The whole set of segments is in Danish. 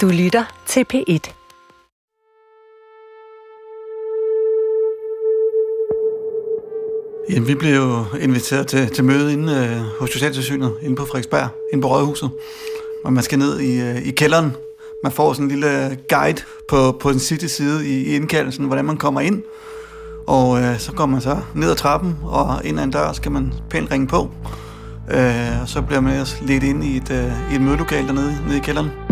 Du lytter til P1. Jamen, vi blev jo inviteret til, til møde inde øh, hos Socialtilsynet, inde på Frederiksberg, inde på Rådhuset. Og man skal ned i, øh, i kælderen. Man får sådan en lille guide på, på den sidste side i, i indkaldelsen, hvordan man kommer ind. Og øh, så går man så ned ad trappen, og ind ad en dør skal man pænt ringe på. Øh, og så bliver man ellers lidt ind i et, øh, i et mødelokal dernede nede i kælderen.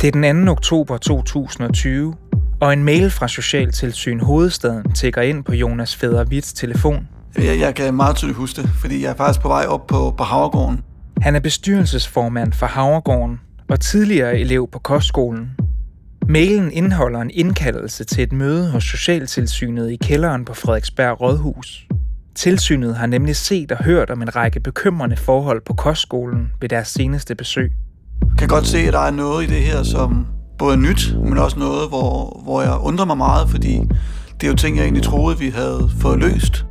Det er den 2. oktober 2020, og en mail fra Socialtilsyn Hovedstaden tækker ind på Jonas Federvits telefon. Jeg, jeg kan meget tydeligt huske det, fordi jeg er faktisk på vej op på, på Havregården. Han er bestyrelsesformand for Havregården og tidligere elev på kostskolen. Mailen indeholder en indkaldelse til et møde hos Socialtilsynet i kælderen på Frederiksberg Rådhus. Tilsynet har nemlig set og hørt om en række bekymrende forhold på kostskolen ved deres seneste besøg. Jeg kan godt se, at der er noget i det her, som både er nyt, men også noget, hvor, hvor jeg undrer mig meget, fordi det er jo ting, jeg egentlig troede, vi havde fået løst.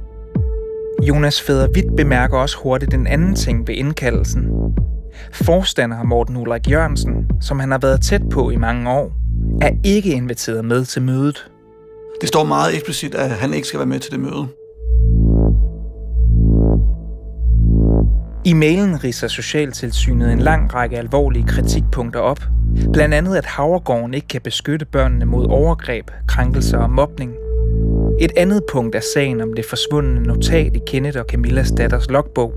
Jonas Federvidt bemærker også hurtigt den anden ting ved indkaldelsen. Forstander Morten Ulrik Jørgensen, som han har været tæt på i mange år, er ikke inviteret med til mødet. Det står meget eksplicit, at han ikke skal være med til det møde. I mailen ridser Socialtilsynet en lang række alvorlige kritikpunkter op. Blandt andet, at Havregården ikke kan beskytte børnene mod overgreb, krænkelser og mobning. Et andet punkt er sagen om det forsvundne notat i Kenneth og Camillas datters logbog.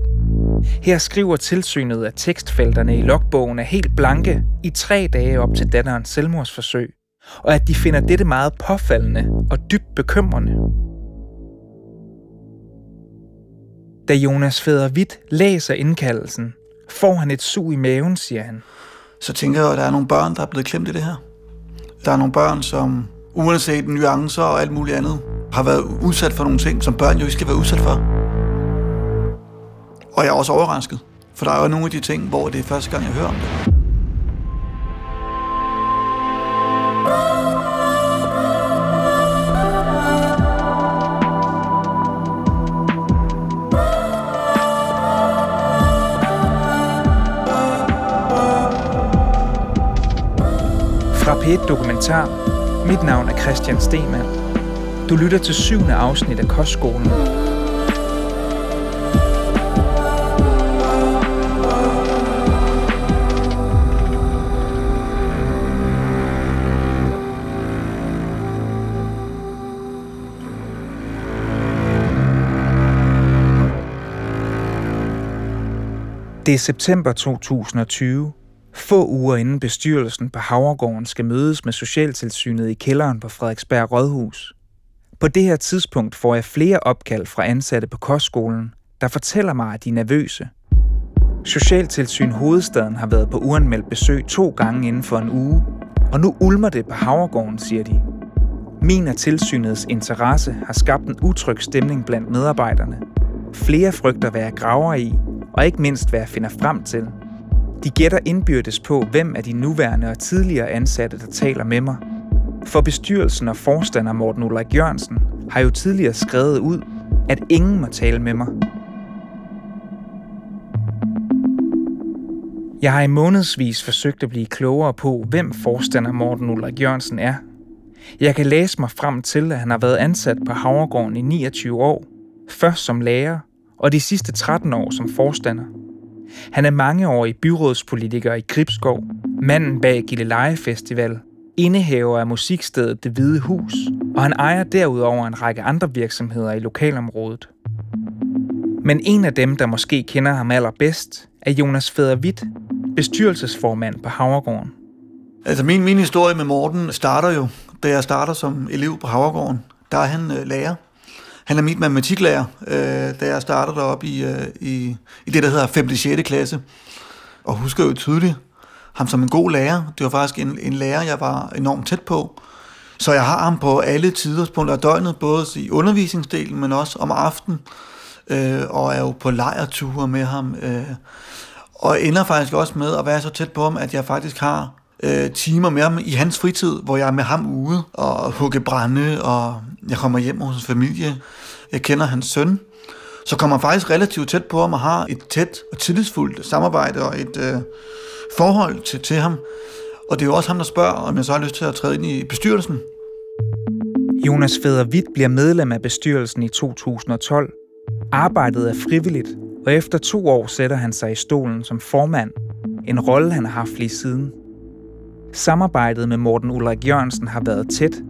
Her skriver tilsynet, at tekstfelterne i logbogen er helt blanke i tre dage op til datterens selvmordsforsøg, og at de finder dette meget påfaldende og dybt bekymrende. Da Jonas Fæder Hvidt læser indkaldelsen, får han et sug i maven, siger han. Så tænker jeg, at der er nogle børn, der er blevet klemt i det her. Der er nogle børn, som uanset nuancer og alt muligt andet, har været udsat for nogle ting, som børn jo ikke skal være udsat for. Og jeg er også overrasket, for der er jo nogle af de ting, hvor det er første gang, jeg hører om det. P1 Dokumentar. Mit navn er Christian Stemann. Du lytter til syvende afsnit af Kostskolen. Det er september 2020, få uger inden bestyrelsen på Havregården skal mødes med Socialtilsynet i kælderen på Frederiksberg Rådhus. På det her tidspunkt får jeg flere opkald fra ansatte på kostskolen, der fortæller mig, at de er nervøse. Socialtilsyn Hovedstaden har været på uanmeldt besøg to gange inden for en uge, og nu ulmer det på Havregården, siger de. Min og tilsynets interesse har skabt en utryg stemning blandt medarbejderne. Flere frygter, hvad jeg graver i, og ikke mindst, hvad jeg finder frem til – de gætter indbyrdes på, hvem af de nuværende og tidligere ansatte, der taler med mig. For bestyrelsen og forstander Morten Ulrik Jørgensen har jo tidligere skrevet ud, at ingen må tale med mig. Jeg har i månedsvis forsøgt at blive klogere på, hvem forstander Morten Ulrik Jørgensen er. Jeg kan læse mig frem til, at han har været ansat på Havregården i 29 år, først som lærer og de sidste 13 år som forstander – han er mangeårig byrådspolitiker i Gribskov, manden bag Gilleleje Festival, indehaver af musikstedet Det Hvide Hus, og han ejer derudover en række andre virksomheder i lokalområdet. Men en af dem, der måske kender ham allerbedst, er Jonas Federvidt, bestyrelsesformand på Havregården. Altså min, min historie med Morten starter jo, da jeg starter som elev på Havregården. Der er han øh, lærer han er mit matematiklærer, øh, da jeg startede deroppe i, øh, i, i det, der hedder 5. og 6. klasse. Og husker jo tydeligt ham som en god lærer. Det var faktisk en, en lærer, jeg var enormt tæt på. Så jeg har ham på alle tidspunkter af døgnet, både i undervisningsdelen, men også om aftenen. Øh, og er jo på lejreture med ham. Øh, og ender faktisk også med at være så tæt på ham, at jeg faktisk har øh, timer med ham i hans fritid, hvor jeg er med ham ude og hugge brænde, og jeg kommer hjem hos hans familie. Jeg kender hans søn. Så kommer han faktisk relativt tæt på ham og har et tæt og tillidsfuldt samarbejde og et øh, forhold til, til ham. Og det er jo også ham, der spørger, om jeg så har lyst til at træde ind i bestyrelsen. Jonas Fæder bliver medlem af bestyrelsen i 2012. Arbejdet er frivilligt, og efter to år sætter han sig i stolen som formand. En rolle, han har haft lige siden. Samarbejdet med Morten Ulrik Jørgensen har været tæt,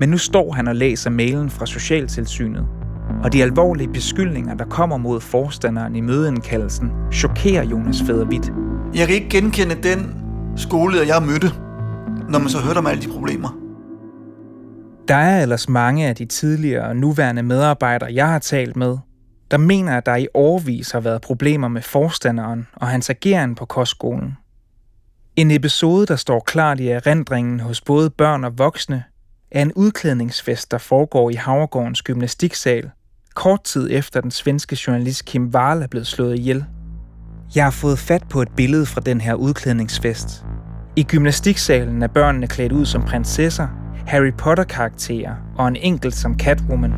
men nu står han og læser mailen fra Socialtilsynet. Og de alvorlige beskyldninger, der kommer mod forstanderen i mødeindkaldelsen, chokerer Jonas Fædervidt. Jeg kan ikke genkende den skoleleder, jeg mødte, når man så hørte om alle de problemer. Der er ellers mange af de tidligere og nuværende medarbejdere, jeg har talt med, der mener, at der i årvis har været problemer med forstanderen og hans ageren på kostskolen. En episode, der står klart i erindringen hos både børn og voksne, er en udklædningsfest, der foregår i Havregårdens gymnastiksal, kort tid efter den svenske journalist Kim Wahl er blevet slået ihjel. Jeg har fået fat på et billede fra den her udklædningsfest. I gymnastiksalen er børnene klædt ud som prinsesser, Harry Potter-karakterer og en enkelt som Catwoman.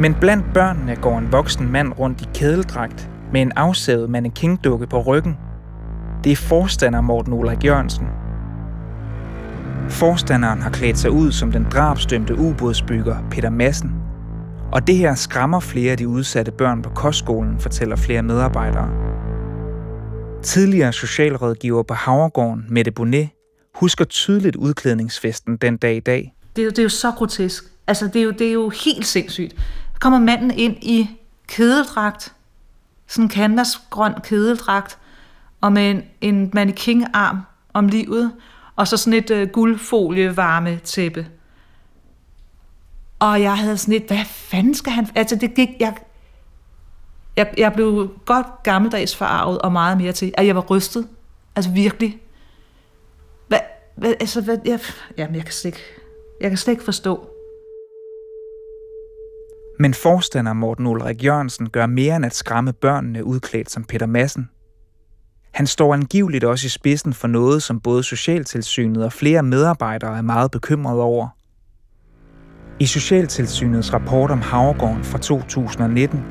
Men blandt børnene går en voksen mand rundt i kædeldragt med en afsavet mannequin-dukke på ryggen. Det er forstander Morten Ulrik Jørgensen. Forstanderen har klædt sig ud som den drabstømte ubådsbygger Peter Madsen. Og det her skræmmer flere af de udsatte børn på kostskolen, fortæller flere medarbejdere. Tidligere socialrådgiver på Havregården, Mette Bonnet, husker tydeligt udklædningsfesten den dag i dag. Det er, jo, det er jo så grotesk. Altså, det er jo, det er jo helt sindssygt. Der kommer manden ind i kedeldragt, sådan en canvasgrøn kedeldragt, og med en, en mannequin-arm om livet, og så sådan et øh, guldfolie varme tæppe. Og jeg havde sådan et, hvad fanden skal han... Altså, det gik... Jeg, jeg, jeg blev godt gammeldags forarvet og meget mere til, at jeg var rystet. Altså virkelig. Hvad, hvad, altså, hvad, jeg, jamen, jeg kan slet ikke, jeg kan slet ikke forstå. Men forstander Morten Ulrik Jørgensen gør mere end at skræmme børnene udklædt som Peter Madsen. Han står angiveligt også i spidsen for noget, som både Socialtilsynet og flere medarbejdere er meget bekymrede over. I Socialtilsynets rapport om Havregården fra 2019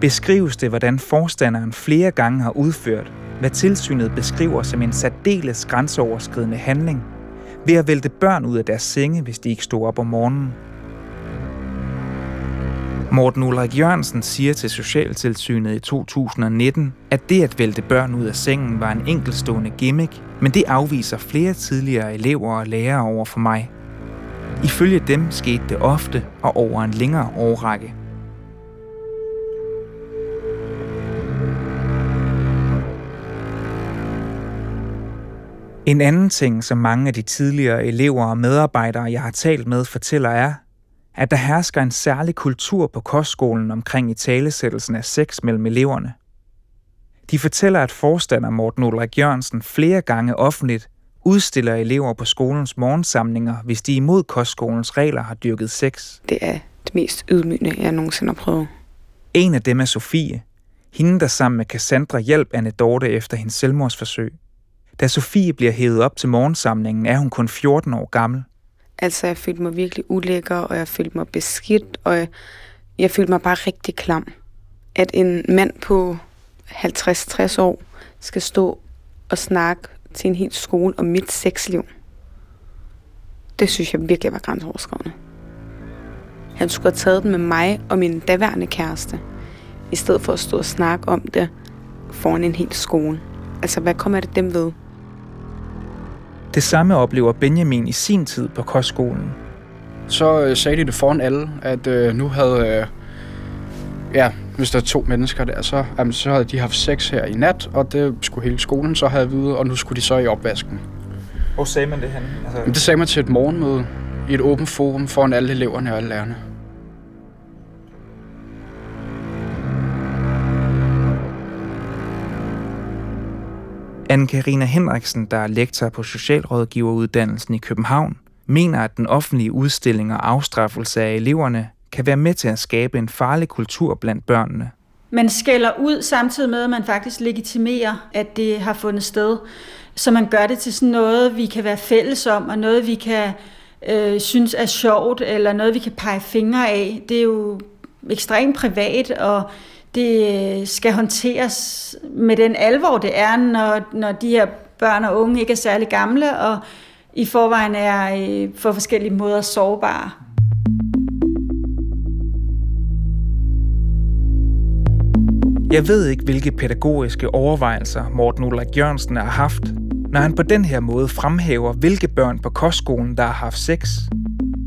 beskrives det, hvordan forstanderen flere gange har udført, hvad tilsynet beskriver som en særdeles grænseoverskridende handling, ved at vælte børn ud af deres senge, hvis de ikke stod op om morgenen. Morten Ulrik Jørgensen siger til Socialtilsynet i 2019, at det at vælte børn ud af sengen var en enkelstående gimmick, men det afviser flere tidligere elever og lærere over for mig. Ifølge dem skete det ofte og over en længere årrække. En anden ting, som mange af de tidligere elever og medarbejdere, jeg har talt med, fortæller er, at der hersker en særlig kultur på kostskolen omkring i talesættelsen af sex mellem eleverne. De fortæller, at forstander Morten Ulrik Jørgensen flere gange offentligt udstiller elever på skolens morgensamlinger, hvis de imod kostskolens regler har dyrket sex. Det er det mest ydmygende, jeg nogensinde har prøvet. En af dem er Sofie, hende der sammen med Cassandra hjælp Anne Dorte efter hendes selvmordsforsøg. Da Sofie bliver hævet op til morgensamlingen, er hun kun 14 år gammel. Altså, jeg følte mig virkelig ulækker, og jeg følte mig beskidt, og jeg, jeg følte mig bare rigtig klam. At en mand på 50-60 år skal stå og snakke til en hel skole om mit sexliv. Det synes jeg virkelig var grænseoverskridende. Han skulle have taget den med mig og min daværende kæreste, i stedet for at stå og snakke om det foran en hel skole. Altså, hvad kommer det dem ved? Det samme oplever Benjamin i sin tid på kostskolen. Så øh, sagde de det foran alle, at øh, nu havde... Øh, ja, hvis der er to mennesker der, så, jamen, så havde de haft sex her i nat, og det skulle hele skolen så have at vide, og nu skulle de så i opvasken. Hvor sagde man det hen? Altså... Det sagde man til et morgenmøde i et åbent forum foran alle eleverne og alle lærerne. Anne-Karina Henriksen, der er lektor på Socialrådgiveruddannelsen i København, mener, at den offentlige udstilling og afstraffelse af eleverne kan være med til at skabe en farlig kultur blandt børnene. Man skælder ud samtidig med, at man faktisk legitimerer, at det har fundet sted. Så man gør det til sådan noget, vi kan være fælles om, og noget, vi kan øh, synes er sjovt, eller noget, vi kan pege fingre af. Det er jo ekstremt privat, og det skal håndteres med den alvor, det er, når, når de her børn og unge ikke er særlig gamle, og i forvejen er øh, på forskellige måder sårbare. Jeg ved ikke, hvilke pædagogiske overvejelser Morten Ulrik Jørgensen har haft, når han på den her måde fremhæver, hvilke børn på kostskolen, der har haft sex.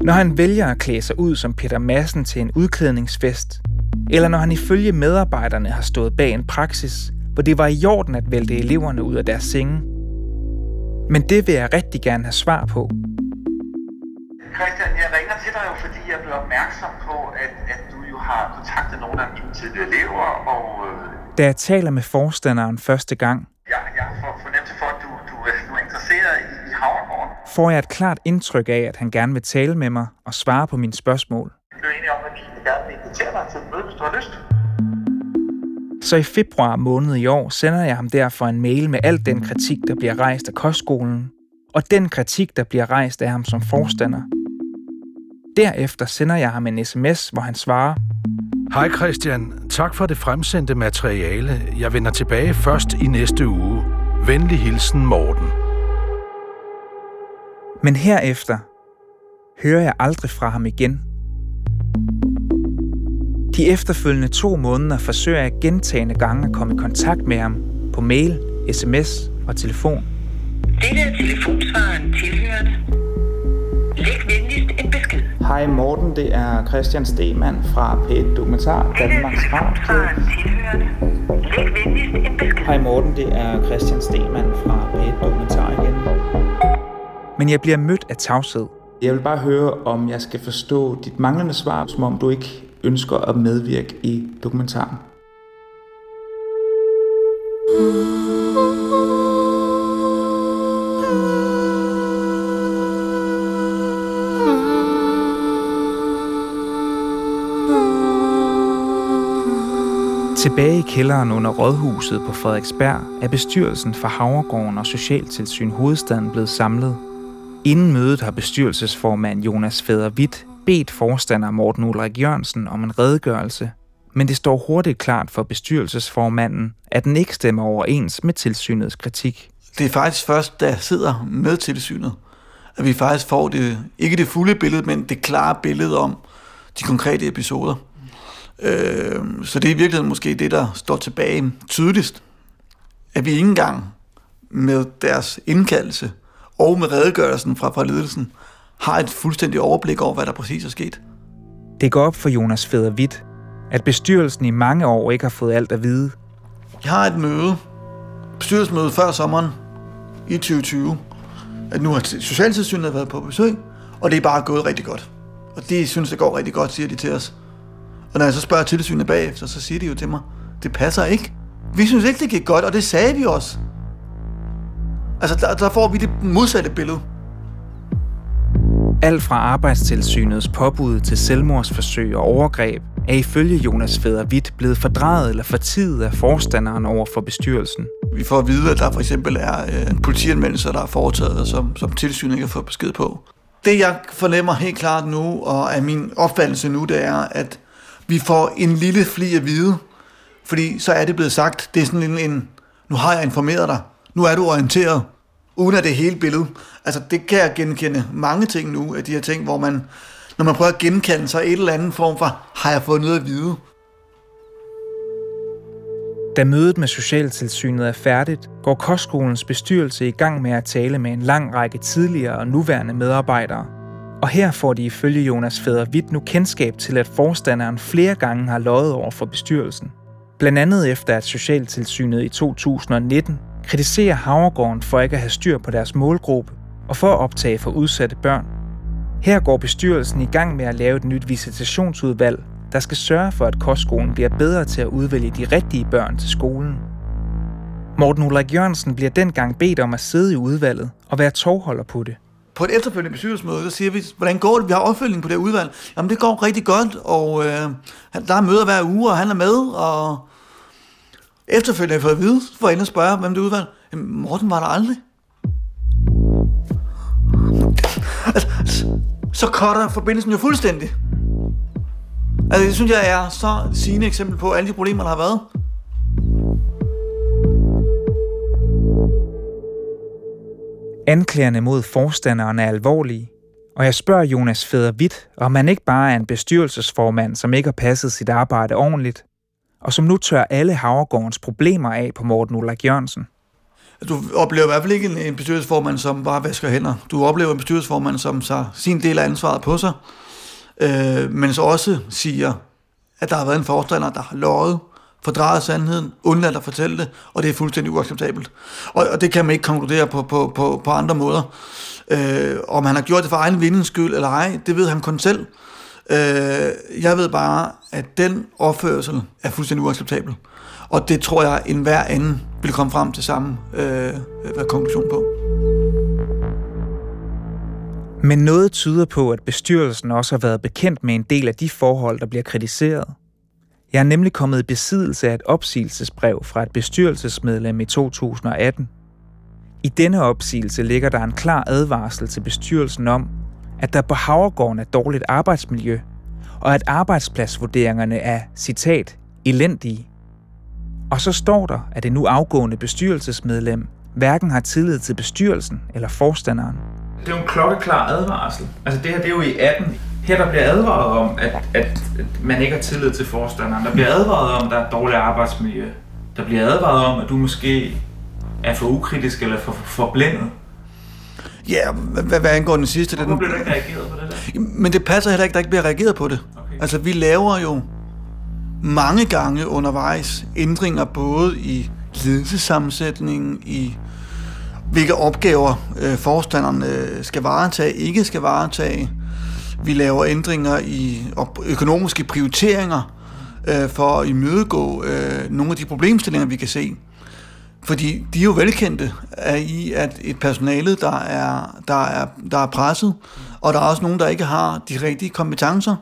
Når han vælger at klæde sig ud som Peter Madsen til en udklædningsfest, eller når han ifølge medarbejderne har stået bag en praksis, hvor det var i orden at vælte eleverne ud af deres senge. Men det vil jeg rigtig gerne have svar på. Christian, jeg ringer til dig jo, fordi jeg blev opmærksom på, at, at du jo har kontaktet nogle af mine tidligere elever, og øh, Da jeg taler med forstanderen første gang, jeg, jeg får fornemmelse for, at du, du, er- du er interesseret i, i Havregården. får jeg et klart indtryk af, at han gerne vil tale med mig og svare på mine spørgsmål. Vi blev enige om, at vi gerne vil invitere dig til du har lyst. Så i februar måned i år sender jeg ham derfor en mail med al den kritik, der bliver rejst af kostskolen, og den kritik, der bliver rejst af ham som forstander. Derefter sender jeg ham en sms, hvor han svarer, Hej Christian, tak for det fremsendte materiale. Jeg vender tilbage først i næste uge. Venlig hilsen Morten. men herefter hører jeg aldrig fra ham igen. De efterfølgende to måneder forsøger jeg gentagende gange at komme i kontakt med ham på mail, sms og telefon. Dette er telefonsvaren tilhørende. Læg venligst en besked. Hej Morten, det er Christian Stemann fra P1 Dokumentar, er telefonsvaren tilhørende. Læg venligst en besked. Hej Morten, det er Christian Stemann fra P1 Dokumentar igen. Men jeg bliver mødt af tavshed. Jeg vil bare høre, om jeg skal forstå dit manglende svar, som om du ikke ønsker at medvirke i dokumentaren. Tilbage i kælderen under rådhuset på Frederiksberg er bestyrelsen for Havregården og Socialtilsyn Hovedstaden blevet samlet. Inden mødet har bestyrelsesformand Jonas Fæder Witt bedt forstander Morten Ulrik Jørgensen om en redegørelse, men det står hurtigt klart for bestyrelsesformanden, at den ikke stemmer overens med tilsynets kritik. Det er faktisk først, da jeg sidder med tilsynet, at vi faktisk får det, ikke det fulde billede, men det klare billede om de konkrete episoder. Øh, så det er i virkeligheden måske det, der står tilbage tydeligst, at vi ikke engang med deres indkaldelse og med redegørelsen fra, fra ledelsen har et fuldstændigt overblik over, hvad der præcis er sket. Det går op for Jonas Fæder Witt, at bestyrelsen i mange år ikke har fået alt at vide. Jeg har et møde, bestyrelsesmøde før sommeren i 2020, at nu har Socialtilsynet været på besøg, og det er bare gået rigtig godt. Og de synes, det går rigtig godt, siger de til os. Og når jeg så spørger tilsynet bagefter, så siger de jo til mig, det passer ikke. Vi synes ikke, det gik godt, og det sagde vi også. Altså, der, der får vi det modsatte billede. Alt fra arbejdstilsynets påbud til selvmordsforsøg og overgreb er ifølge Jonas Fæder Witt blevet fordrejet eller fortidet af forstanderen over for bestyrelsen. Vi får at vide, at der for eksempel er øh, en politianmeldelse, der er foretaget, som, som tilsynet ikke har fået besked på. Det jeg fornemmer helt klart nu, og er min opfattelse nu, det er, at vi får en lille fli at vide, fordi så er det blevet sagt, det er sådan en, en nu har jeg informeret dig, nu er du orienteret, uden at det hele billedet. Altså det kan jeg genkende mange ting nu, af de her ting, hvor man, når man prøver at genkalde sig et eller andet form for, har jeg fået noget at vide? Da mødet med Socialtilsynet er færdigt, går kostskolens bestyrelse i gang med at tale med en lang række tidligere og nuværende medarbejdere. Og her får de ifølge Jonas Fæder vidt nu kendskab til, at forstanderen flere gange har løjet over for bestyrelsen. Blandt andet efter, at Socialtilsynet i 2019 kritiserer Havregården for ikke at have styr på deres målgruppe og for at optage for udsatte børn. Her går bestyrelsen i gang med at lave et nyt visitationsudvalg, der skal sørge for, at kostskolen bliver bedre til at udvælge de rigtige børn til skolen. Morten Ulrik Jørgensen bliver dengang bedt om at sidde i udvalget og være tovholder på det. På et efterfølgende bestyrelsesmøde, så siger vi, hvordan går det? Vi har opfølgning på det udvalg. Jamen, det går rigtig godt, og øh, han- der er møder hver uge, og han er med, og efterfølgende har jeg fået at vide, for at spørge, hvem det udvalg. Jamen, Morten var der aldrig. Altså, altså så cutter forbindelsen jo fuldstændig. Altså, det synes jeg er så sigende eksempel på alle de problemer, der har været. Anklagerne mod forstanderen er alvorlige, og jeg spørger Jonas Federvidt, om han ikke bare er en bestyrelsesformand, som ikke har passet sit arbejde ordentligt, og som nu tør alle Havregårdens problemer af på Morten Ulrik Jørgensen. Du oplever i hvert fald ikke en, en bestyrelsesformand, som bare vasker hænder. Du oplever en bestyrelsesformand, som tager sin del af ansvaret på sig, øh, men så også siger, at der har været en forstander, der har løjet, fordrejet sandheden, undladt at fortælle det, og det er fuldstændig uacceptabelt. Og, og det kan man ikke konkludere på, på, på, på andre måder. Øh, om han har gjort det for egen vindens skyld eller ej, det ved han kun selv. Øh, jeg ved bare, at den opførsel er fuldstændig uacceptabel. Og det tror jeg, en hver anden vil komme frem til samme øh, konklusion på. Men noget tyder på, at bestyrelsen også har været bekendt med en del af de forhold, der bliver kritiseret. Jeg er nemlig kommet i besiddelse af et opsigelsesbrev fra et bestyrelsesmedlem i 2018. I denne opsigelse ligger der en klar advarsel til bestyrelsen om, at der på Havregården er dårligt arbejdsmiljø, og at arbejdspladsvurderingerne er, citat, elendige. Og så står der, at det nu afgående bestyrelsesmedlem hverken har tillid til bestyrelsen eller forstanderen. Det er jo en klokkeklar advarsel. Altså det her, det er jo i 18. Her der bliver advaret om, at, at, at man ikke har tillid til forstanderen. Der bliver advaret om, at der er dårligt arbejdsmiljø. Der bliver advaret om, at du måske er for ukritisk eller for forblændet. Ja, hvad, hvad angår den sidste... Hvorfor bliver der ikke reageret på det der? Men det passer heller ikke, der ikke bliver reageret på det. Okay. Altså, vi laver jo mange gange undervejs ændringer både i ledelsesammensætningen, i hvilke opgaver øh, forstanderen øh, skal varetage, ikke skal varetage. Vi laver ændringer i økonomiske prioriteringer øh, for at imødegå øh, nogle af de problemstillinger, vi kan se. Fordi de er jo velkendte af i, at et personale, der er, der, er, der er presset, og der er også nogen, der ikke har de rigtige kompetencer.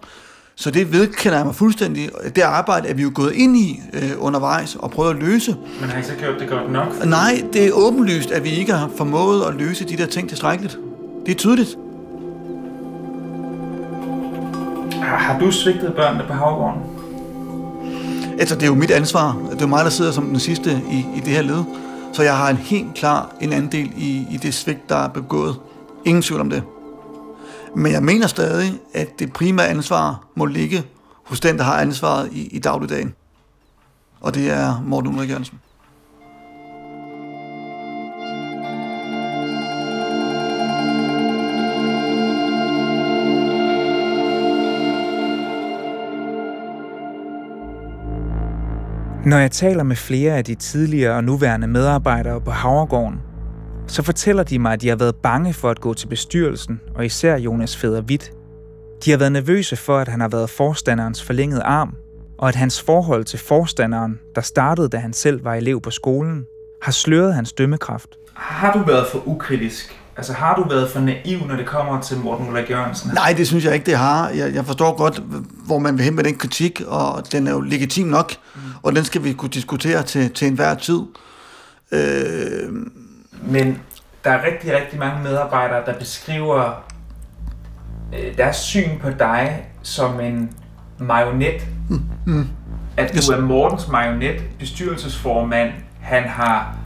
Så det vedkender jeg mig fuldstændig. Det arbejde er vi jo gået ind i øh, undervejs og prøvet at løse. Men har I så gjort det godt nok? Nej, det er åbenlyst, at vi ikke har formået at løse de der ting tilstrækkeligt. Det er tydeligt. Har du svigtet børnene på havgården? Altså, det er jo mit ansvar. Det er jo mig, der sidder som den sidste i, i det her led. Så jeg har en helt klar en andel i, i det svigt, der er begået. Ingen tvivl om det. Men jeg mener stadig, at det primære ansvar må ligge hos den, der har ansvaret i, i dagligdagen. Og det er Morten Ulrik Jørgensen. Når jeg taler med flere af de tidligere og nuværende medarbejdere på Havregården, så fortæller de mig, at de har været bange for at gå til bestyrelsen, og især Jonas Feder Witt. De har været nervøse for, at han har været forstanderens forlængede arm, og at hans forhold til forstanderen, der startede, da han selv var elev på skolen, har sløret hans dømmekraft. Har du været for ukritisk? Altså har du været for naiv, når det kommer til Morten Ulrik Jørgensen? Nej, det synes jeg ikke, det har. Jeg, jeg forstår godt, hvor man vil hen med den kritik, og den er jo legitim nok, mm. Og den skal vi kunne diskutere til, til enhver tid. Øh... Men der er rigtig, rigtig mange medarbejdere, der beskriver øh, deres syn på dig som en marionet. Mm. Mm. At du er Mortens marionet, bestyrelsesformand. Han har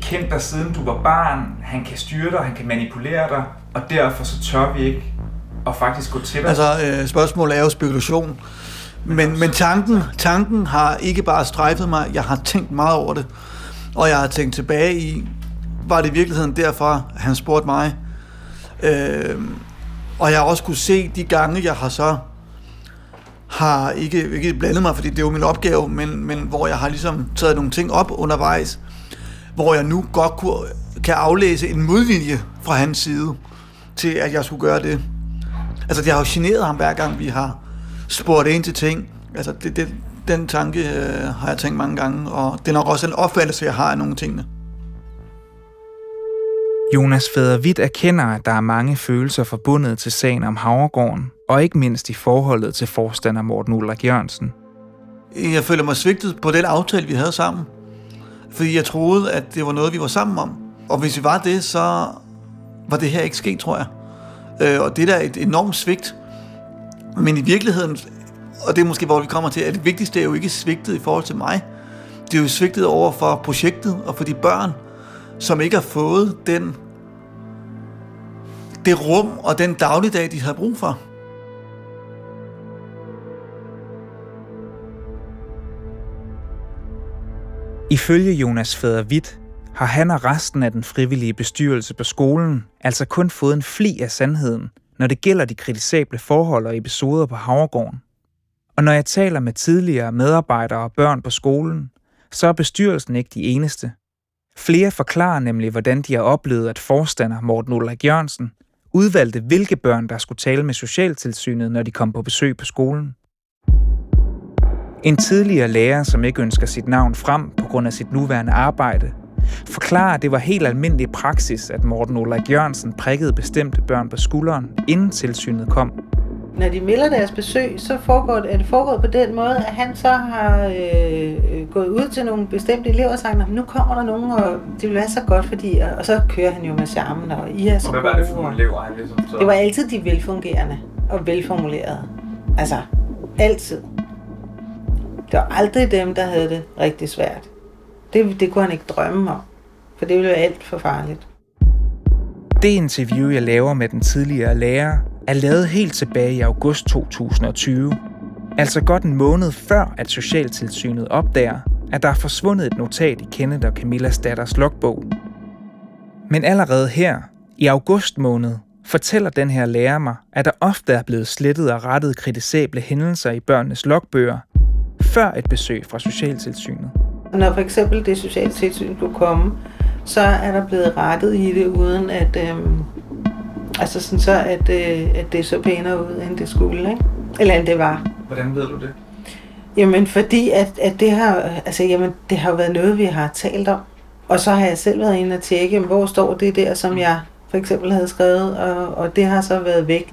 kendt dig siden du var barn, han kan styre dig, han kan manipulere dig, og derfor så tør vi ikke at faktisk gå til dig. Altså, øh, spørgsmålet er jo spekulation. Men, men tanken, tanken har ikke bare strejfet mig, jeg har tænkt meget over det. Og jeg har tænkt tilbage i, var det i virkeligheden derfor, han spurgte mig. Øh, og jeg har også kunne se de gange, jeg har så har ikke, ikke blandet mig, fordi det er jo min opgave, men, men hvor jeg har ligesom taget nogle ting op undervejs, hvor jeg nu godt kunne, kan aflæse en modvilje fra hans side til, at jeg skulle gøre det. Altså, det har jo generet ham hver gang, vi har spurgt ind til ting. Altså, det, det, den tanke øh, har jeg tænkt mange gange, og det er nok også en opfattelse, jeg har af nogle tingene. Jonas Fædervidt erkender, at der er mange følelser forbundet til sagen om Havregården, og ikke mindst i forholdet til forstander Morten Ulrik Jørgensen. Jeg føler mig svigtet på den aftale, vi havde sammen. Fordi jeg troede, at det var noget, vi var sammen om. Og hvis vi var det, så var det her ikke sket, tror jeg. Øh, og det der er et enormt svigt. Men i virkeligheden, og det er måske, hvor vi kommer til, at det vigtigste er jo ikke svigtet i forhold til mig. Det er jo svigtet over for projektet og for de børn, som ikke har fået den det rum og den dagligdag, de har brug for. Ifølge Jonas Fader Witt har han og resten af den frivillige bestyrelse på skolen altså kun fået en fli af sandheden, når det gælder de kritisable forhold og episoder på Havregården. Og når jeg taler med tidligere medarbejdere og børn på skolen, så er bestyrelsen ikke de eneste. Flere forklarer nemlig, hvordan de har oplevet, at forstander Morten Ulrik Jørgensen udvalgte, hvilke børn, der skulle tale med Socialtilsynet, når de kom på besøg på skolen. En tidligere lærer, som ikke ønsker sit navn frem på grund af sit nuværende arbejde, forklarer, at det var helt almindelig praksis, at Morten Ulrik Jørgensen prikkede bestemte børn på skulderen, inden tilsynet kom. Når de melder deres besøg, så foregår det, er det foregået på den måde, at han så har øh, gået ud til nogle bestemte elever og sagt, nu kommer der nogen, og det vil være så godt, fordi, og så kører han jo med charmen, og I er så Og hvad var det for nogle elever, han ligesom så? Det var altid de velfungerende og velformulerede. Altså, altid. Det var aldrig dem, der havde det rigtig svært. Det, det kunne han ikke drømme om, for det ville være alt for farligt. Det interview, jeg laver med den tidligere lærer, er lavet helt tilbage i august 2020. Altså godt en måned før, at Socialtilsynet opdager, at der er forsvundet et notat i Kenneth og Camillas datters logbog. Men allerede her, i august måned, fortæller den her lærer mig, at der ofte er blevet slettet og rettet kritisable hændelser i børnenes logbøger, før et besøg fra Socialtilsynet. Når for eksempel det sociale tilsyn kunne komme, så er der blevet rettet i det, uden at, øhm, altså sådan så, at, øh, at det så pænere ud, end det skulle, ikke? Eller end det var. Hvordan ved du det? Jamen fordi, at, at det, har, altså, jamen, det har været noget, vi har talt om. Og så har jeg selv været inde og tjekke, jamen, hvor står det der, som jeg for eksempel havde skrevet, og, og det har så været væk.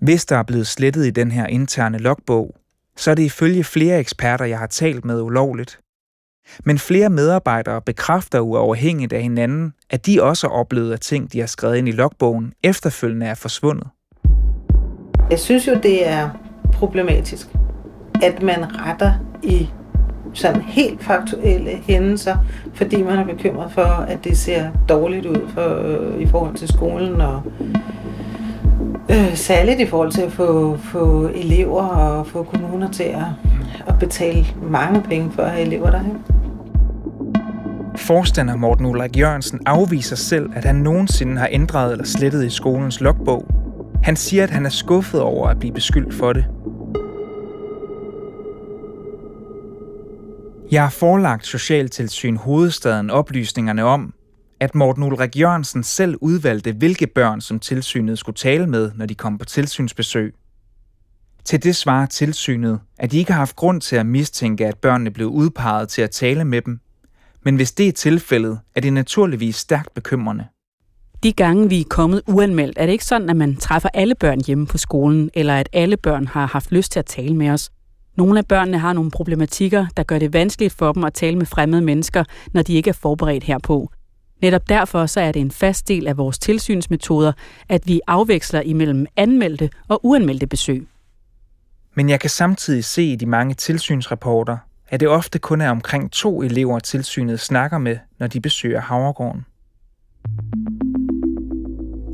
Hvis der er blevet slettet i den her interne logbog, så er det ifølge flere eksperter, jeg har talt med ulovligt. Men flere medarbejdere bekræfter uafhængigt af hinanden, at de også har oplevet, at ting, de har skrevet ind i logbogen, efterfølgende er forsvundet. Jeg synes jo, det er problematisk, at man retter i sådan helt faktuelle hændelser, fordi man er bekymret for, at det ser dårligt ud for, øh, i forhold til skolen, og øh, særligt i forhold til at få, få elever og få kommuner til at, at betale mange penge for at have elever derhen. Forstander Morten Ulrik Jørgensen afviser selv, at han nogensinde har ændret eller slettet i skolens logbog. Han siger, at han er skuffet over at blive beskyldt for det. Jeg har forelagt Socialtilsyn Hovedstaden oplysningerne om, at Morten Ulrik Jørgensen selv udvalgte, hvilke børn som tilsynet skulle tale med, når de kom på tilsynsbesøg. Til det svarer tilsynet, at de ikke har haft grund til at mistænke, at børnene blev udpeget til at tale med dem. Men hvis det er tilfældet, er det naturligvis stærkt bekymrende. De gange, vi er kommet uanmeldt, er det ikke sådan, at man træffer alle børn hjemme på skolen, eller at alle børn har haft lyst til at tale med os. Nogle af børnene har nogle problematikker, der gør det vanskeligt for dem at tale med fremmede mennesker, når de ikke er forberedt herpå. Netop derfor så er det en fast del af vores tilsynsmetoder, at vi afveksler imellem anmeldte og uanmeldte besøg. Men jeg kan samtidig se i de mange tilsynsrapporter, at det ofte kun er omkring to elever, tilsynet snakker med, når de besøger Havregården.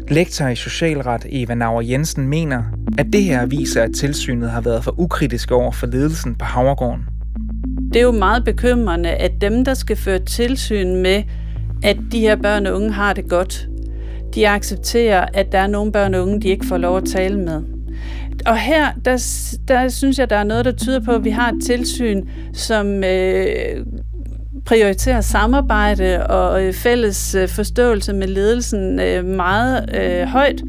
Lektor i socialret Eva Nauer Jensen mener, at det her viser, at tilsynet har været for ukritisk over for ledelsen på Havregården. Det er jo meget bekymrende, at dem, der skal føre tilsyn med, at de her børn og unge har det godt, de accepterer, at der er nogle børn og unge, de ikke får lov at tale med. Og her, der, der synes jeg, der er noget, der tyder på, at vi har et tilsyn, som øh, prioriterer samarbejde og øh, fælles øh, forståelse med ledelsen øh, meget øh, højt,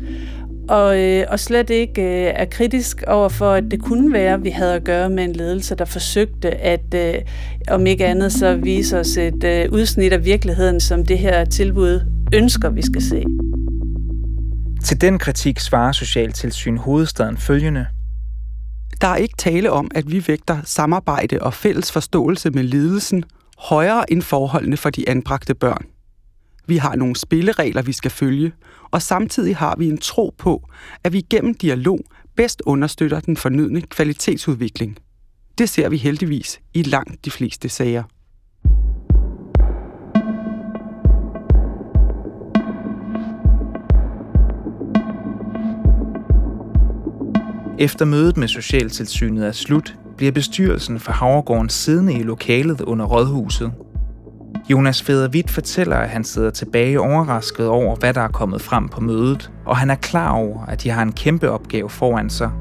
og, øh, og slet ikke øh, er kritisk over for, at det kunne være, at vi havde at gøre med en ledelse, der forsøgte at, øh, om ikke andet, så vise os et øh, udsnit af virkeligheden, som det her tilbud ønsker, vi skal se. Til den kritik svarer Socialtilsyn Hovedstaden følgende. Der er ikke tale om, at vi vægter samarbejde og fælles forståelse med ledelsen højere end forholdene for de anbragte børn. Vi har nogle spilleregler, vi skal følge, og samtidig har vi en tro på, at vi gennem dialog bedst understøtter den fornødne kvalitetsudvikling. Det ser vi heldigvis i langt de fleste sager. Efter mødet med Socialtilsynet er slut, bliver bestyrelsen for Havregården siddende i lokalet under rådhuset Jonas Federvidt fortæller, at han sidder tilbage overrasket over, hvad der er kommet frem på mødet, og han er klar over, at de har en kæmpe opgave foran sig.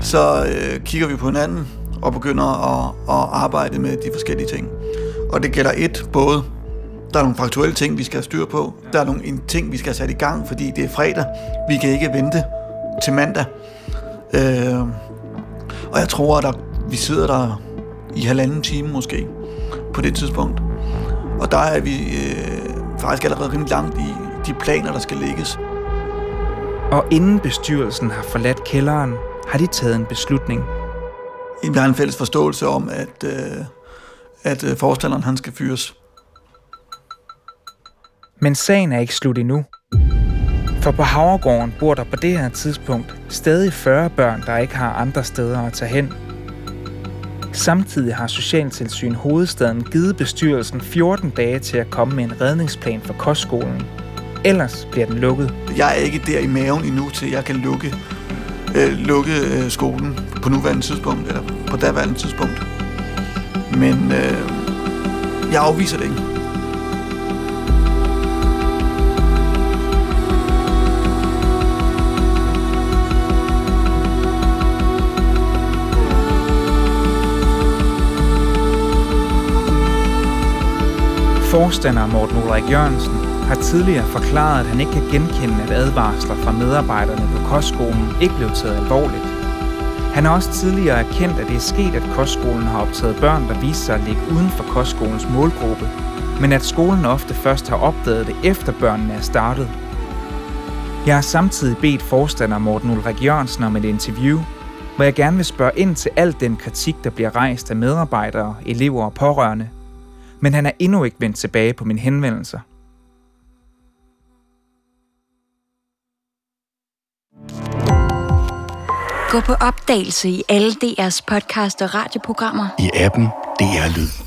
Så øh, kigger vi på hinanden og begynder at, at arbejde med de forskellige ting. Og det gælder et, både der er nogle faktuelle ting, vi skal have styr på. Der er nogle en ting, vi skal have sat i gang, fordi det er fredag. Vi kan ikke vente til mandag. Øh, og jeg tror, at der, vi sidder der i halvanden time måske på det tidspunkt. Og der er vi øh, faktisk allerede rimelig langt i de planer, der skal lægges. Og inden bestyrelsen har forladt kælderen, har de taget en beslutning. Vi har en fælles forståelse om, at, øh, at øh, forstanderen han skal fyres. Men sagen er ikke slut endnu. For på Havregården bor der på det her tidspunkt stadig 40 børn, der ikke har andre steder at tage hen. Samtidig har Socialtilsyn Hovedstaden givet bestyrelsen 14 dage til at komme med en redningsplan for kostskolen. Ellers bliver den lukket. Jeg er ikke der i maven endnu til, at jeg kan lukke, øh, lukke øh, skolen på nuværende tidspunkt, eller på daværende tidspunkt. Men øh, jeg afviser det ikke. Forstander Morten Ulrik Jørgensen har tidligere forklaret, at han ikke kan genkende, at advarsler fra medarbejderne på kostskolen ikke blev taget alvorligt. Han har også tidligere erkendt, at det er sket, at kostskolen har optaget børn, der viser sig at ligge uden for kostskolens målgruppe, men at skolen ofte først har opdaget det, efter børnene er startet. Jeg har samtidig bedt forstander Morten Ulrik Jørgensen om et interview, hvor jeg gerne vil spørge ind til al den kritik, der bliver rejst af medarbejdere, elever og pårørende, men han er endnu ikke vendt tilbage på mine henvendelser. Gå på opdagelse i alle DR's podcast og radioprogrammer. I appen DR Lyd.